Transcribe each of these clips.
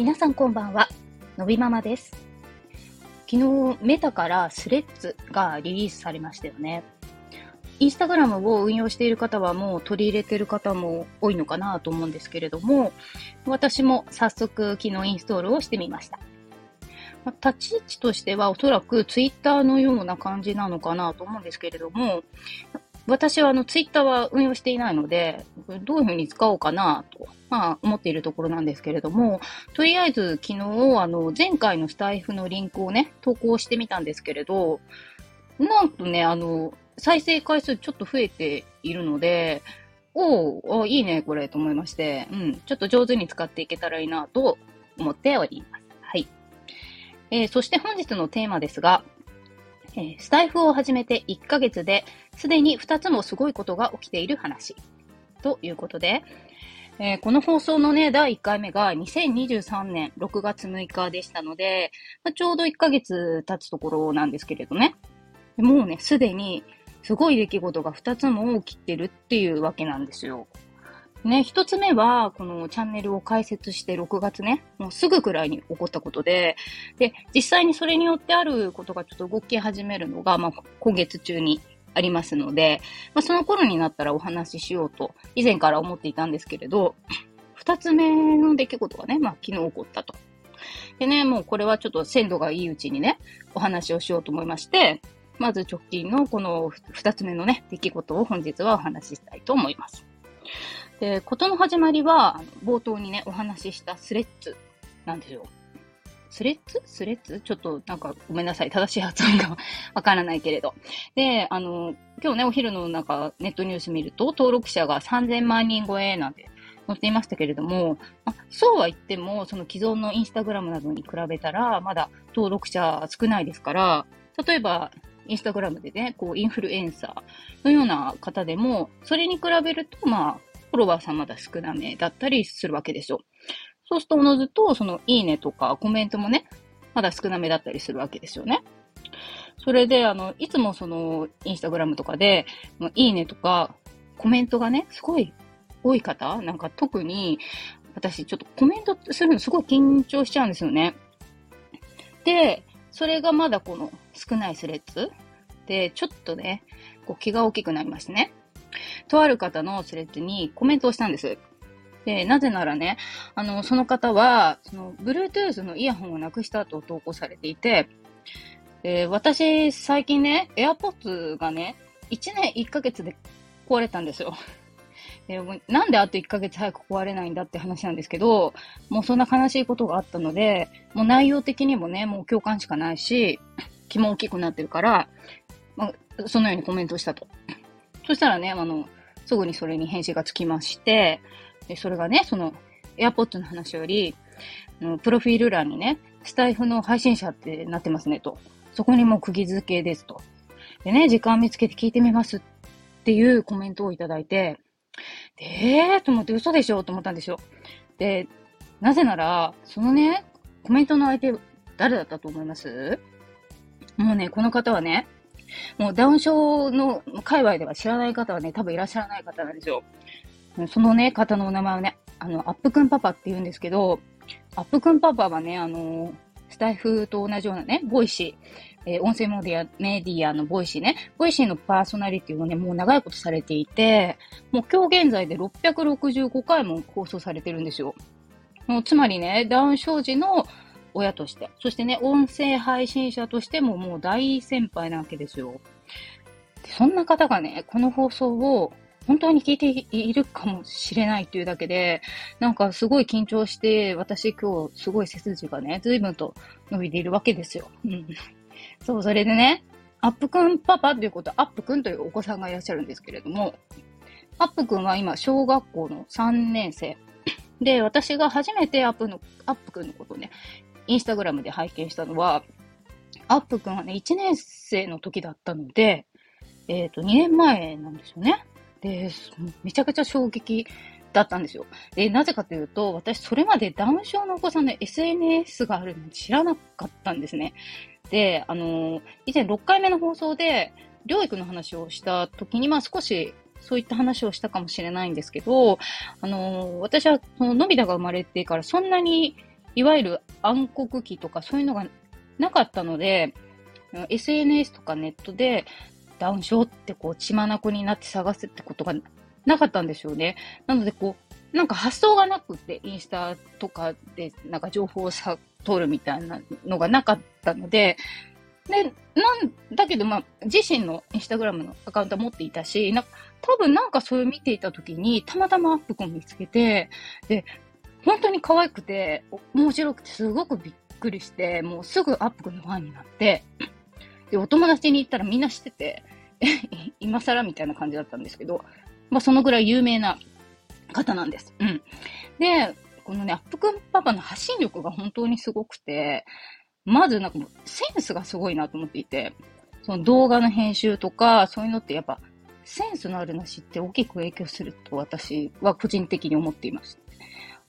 皆さんこんばんは、のびママです。昨日、メタからスレッズがリリースされましたよね。インスタグラムを運用している方はもう取り入れている方も多いのかなと思うんですけれども、私も早速昨日インストールをしてみました。まあ立ち位置としてはおそらくツイッターのような感じなのかなと思うんですけれども、私はあのツイッターは運用していないので、どういうふうに使おうかなと、まあ、思っているところなんですけれども、とりあえず昨日、あの、前回のスタイフのリンクをね、投稿してみたんですけれど、なんとね、あの、再生回数ちょっと増えているので、おおいいね、これ、と思いまして、うん、ちょっと上手に使っていけたらいいなと思っております。はい。えーそして本日のテーマですが、スタイフを始めて1ヶ月で、すでに2つもすごいことが起きている話。ということで、えーこの放送のね、第1回目が2023年6月6日でしたので、まあちょうど1ヶ月経つところなんですけれどね。もうね、すでにすごい出来事が2つも起きてるっていうわけなんですよ。ね、一つ目は、このチャンネルを開設して6月ね、もうすぐくらいに起こったことで、で、実際にそれによってあることがちょっと動き始めるのが、まあ、今月中にありますので、まあ、その頃になったらお話ししようと、以前から思っていたんですけれど、二つ目の出来事がね、まあ、昨日起こったと。でね、もうこれはちょっと鮮度がいいうちにね、お話をしようと思いまして、まず直近のこの二つ目のね、出来事を本日はお話ししたいと思います。で、ことの始まりは、冒頭にね、お話ししたスレッズなんですよ。スレッズ？スレッズ？ちょっとなんかごめんなさい。正しい発音がわからないけれど。で、あの、今日ね、お昼のなんかネットニュース見ると、登録者が3000万人超えなんて載っていましたけれども、あそうは言っても、その既存のインスタグラムなどに比べたら、まだ登録者少ないですから、例えば、インスタグラムでね、こう、インフルエンサーのような方でも、それに比べると、まあ、フォロワーさんまだ少なめだったりするわけですよ。そうすると、おのずと、その、いいねとかコメントもね、まだ少なめだったりするわけですよね。それで、あの、いつもその、インスタグラムとかで、いいねとか、コメントがね、すごい多い方なんか特に、私ちょっとコメントするのすごい緊張しちゃうんですよね。で、それがまだこの少ないスレッズで、ちょっとね、こう気が大きくなりましてね。とある方のスレッズにコメントをしたんです。で、なぜならね、あの、その方は、その、Bluetooth のイヤホンをなくしたと投稿されていて、私、最近ね、AirPods がね、1年1ヶ月で壊れたんですよ。なんであと1ヶ月早く壊れないんだって話なんですけど、もうそんな悲しいことがあったので、もう内容的にもね、もう共感しかないし、気も大きくなってるから、まあ、そのようにコメントしたと。そしたらね、あの、すぐにそれに返信がつきまして、でそれがね、その、AirPods の話より、プロフィール欄にね、スタイフの配信者ってなってますねと。そこにもう釘付けですと。でね、時間見つけて聞いてみますっていうコメントをいただいて、でえーと思って嘘でしょと思ったんですよ。で、なぜなら、そのね、コメントの相手、誰だったと思います？もうね、この方はね、もうダウン症の界隈では知らない方はね、多分いらっしゃらない方なんですよ。そのね、方のお名前はね、あの、アップくんパパって言うんですけど、アップくんパパはね、あの、スタエフと同じようなね、ボイシー、えー音声メディア、メディアの Voicy ね、 Voicy のパーソナリティをね、もう長いことされていて、もう今日現在で665回も放送されてるんですよ。もうつまりね、ダウン症児の親として、そしてね、音声配信者としてももう大先輩なわけですよ。そんな方がね、この放送を本当に聞いているかもしれないというだけで、なんかすごい緊張して、私今日すごい背筋がね、随分と伸びているわけですよ。うん。そう、それでね、アップくんパパということ、アップくんというお子さんがいらっしゃるんですけれども、アップくんは今、小学校の3年生。で、私が初めてアップの、アップくんのことをね、インスタグラムで拝見したのは、アップくんはね、1年生の時だったので、えっ、と、2年前なんですよね。で、めちゃくちゃ衝撃だったんですよ。で、なぜかというと、私、それまでダウン症のお子さんの SNS があるの知らなかったんですね。で、あの、以前6回目の放送で、療育の話をした時に、まあ少し、そういった話をしたかもしれないんですけど、あの、私は、その、のび太が生まれてからそんなにいわゆる暗黒期とかそういうのがなかったので、SNS とかネットでダウン症ってこう血眼になって探すってことがなかったんですよね。なのでこう、なんか発想がなくて、インスタとかでなんか情報をさ取るみたいなのがなかったので、で、なんだけど、まあ、自身のインスタグラムのアカウントは持っていたし、な多分なんかそれを見ていたときに、たまたまアップコン見つけて、で、本当に可愛くて、面白くて、すごくびっくりして、もうすぐアップコンのファンになって、で、お友達に行ったらみんな知ってて、今更みたいな感じだったんですけど、まあ、そのぐらい有名な方なんです。うん。で、このね、アップくんパパの発信力が本当にすごくて、まずなんかもうセンスがすごいなと思っていて、その動画の編集とか、そういうのってやっぱセンスのあるなしって大きく影響すると私は個人的に思っています。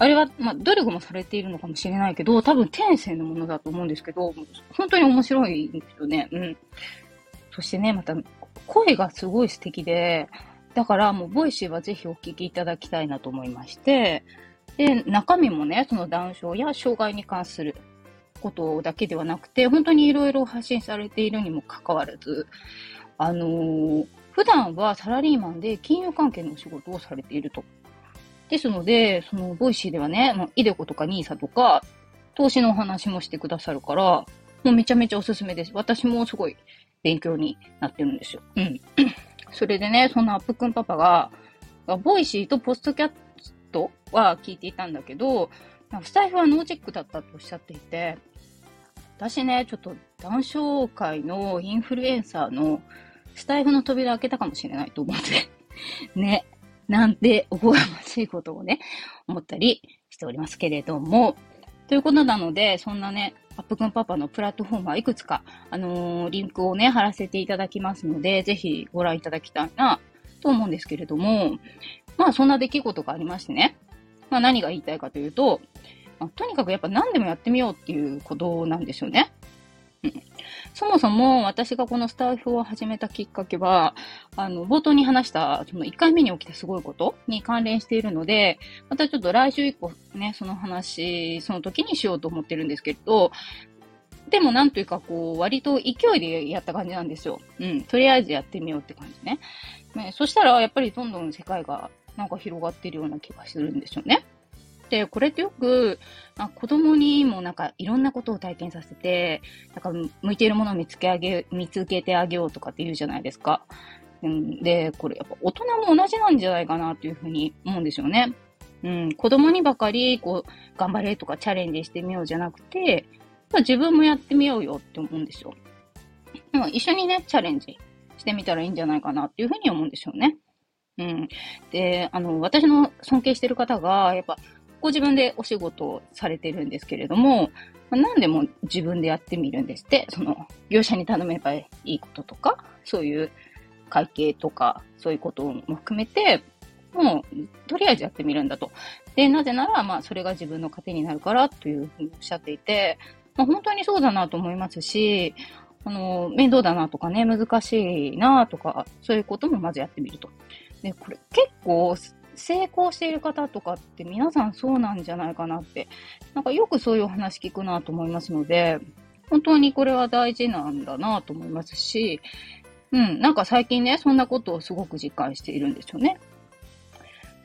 あれは、まあ、努力もされているのかもしれないけど、多分天性のものだと思うんですけど、本当に面白いんですよね。うん。そしてね、また、声がすごい素敵で、だからもう、 Voicy はぜひお聞きいただきたいなと思いまして、で、中身もね、そのダウン症や障害に関することだけではなくて、本当にいろいろ発信されているにもかかわらず、あのー、普段はサラリーマンで金融関係のお仕事をされていると。ですので、その、 Voicy ではね、まあ、 iDeCo とか NISA とか、投資のお話もしてくださるから、もうめちゃめちゃおすすめです。私もすごい勉強になってるんですよ。うん。それでね、そんなアップくんパパが、Voicy とポッドキャストは聞いていたんだけど、スタエフはノーチェックだったとおっしゃっていて、私ね、ちょっとダウン症界のインフルエンサーのスタエフの扉開けたかもしれないと思って、ね、なんておこがましいことをね、思ったりしておりますけれども、ということなので、そんなね、アップくんパパのプラットフォームはいくつか、あのー、リンクをね、貼らせていただきますので、ぜひご覧いただきたいな、と思うんですけれども、まあそんな出来事がありましてね、まあ何が言いたいかというと、まあ、とにかくやっぱ何でもやってみようっていうことなんですよね。そもそも私がこのスタイフを始めたきっかけは、あの、冒頭に話した、その1回目に起きたすごいことに関連しているので、またちょっと来週以降ね、その話、その時にしようと思ってるんですけれど、でもなんというかこう、割と勢いでやった感じなんですよ。うん。とりあえずやってみようって感じね。ねそしたら、やっぱりどんどん世界がなんか広がってるような気がするんですよね。で、これってよく、あ、子供にもなんかいろんなことを体験させて、なんか向いているものを見つけあげ、見つけてあげようとかって言うじゃないですか。うん、で、これやっぱ大人も同じなんじゃないかなというふうに思うんですよね。うん、子供にばかり、こう、頑張れとかチャレンジしてみようじゃなくて、自分もやってみようよって思うんですよ。一緒にね、チャレンジしてみたらいいんじゃないかなっていうふうに思うんですよね。うん。で、あの、私の尊敬してる方が、やっぱ、ご自分でお仕事をされてるんですけれども、まあ何でも自分でやってみるんですって、その、業者に頼めばいいこととか、そういう会計とか、そういうことも含めて、もう、とりあえずやってみるんだと。で、なぜなら、まあ、それが自分の糧になるから、というふうにおっしゃっていて、まあ、本当にそうだなと思いますし、あの、面倒だなとかね、難しいなとか、そういうこともまずやってみると。で、これ結構、成功している方とかって皆さんそうなんじゃないかなって、なんかよくそういうお話聞くなと思いますので、本当にこれは大事なんだなと思いますし、うん、なんか最近ね、そんなことをすごく実感しているんですよね。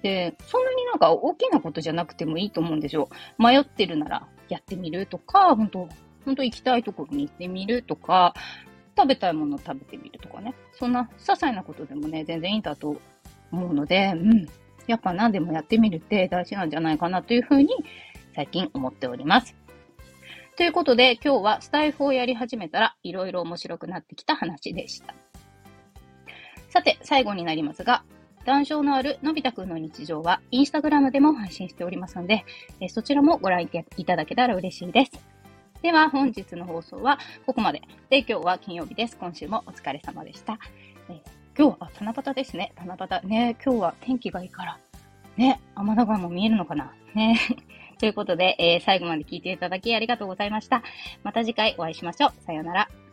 で、そんなになんか大きなことじゃなくてもいいと思うんですよ。迷ってるならやってみるとか、本当本当行きたいところに行ってみるとか、食べたいものを食べてみるとかね。そんな些細なことでもね、全然いいんだと思うので、うん。やっぱ何でもやってみるって大事なんじゃないかなというふうに最近思っております。ということで今日はスタイフをやり始めたらいろいろ面白くなってきた話でした。さて、最後になりますが、談笑のあるのび太くんの日常はインスタグラムでも配信しておりますので、えそちらもご覧いただけたら嬉しいです。では本日の放送はここまで。で、今日は金曜日です。今週もお疲れ様でした。え今日は七夕ですね。七夕。ね、今日は天気がいいから。ね、天の川も見えるのかなね。ということで、えー、最後まで聞いていただきありがとうございました。また次回お会いしましょう。さようなら。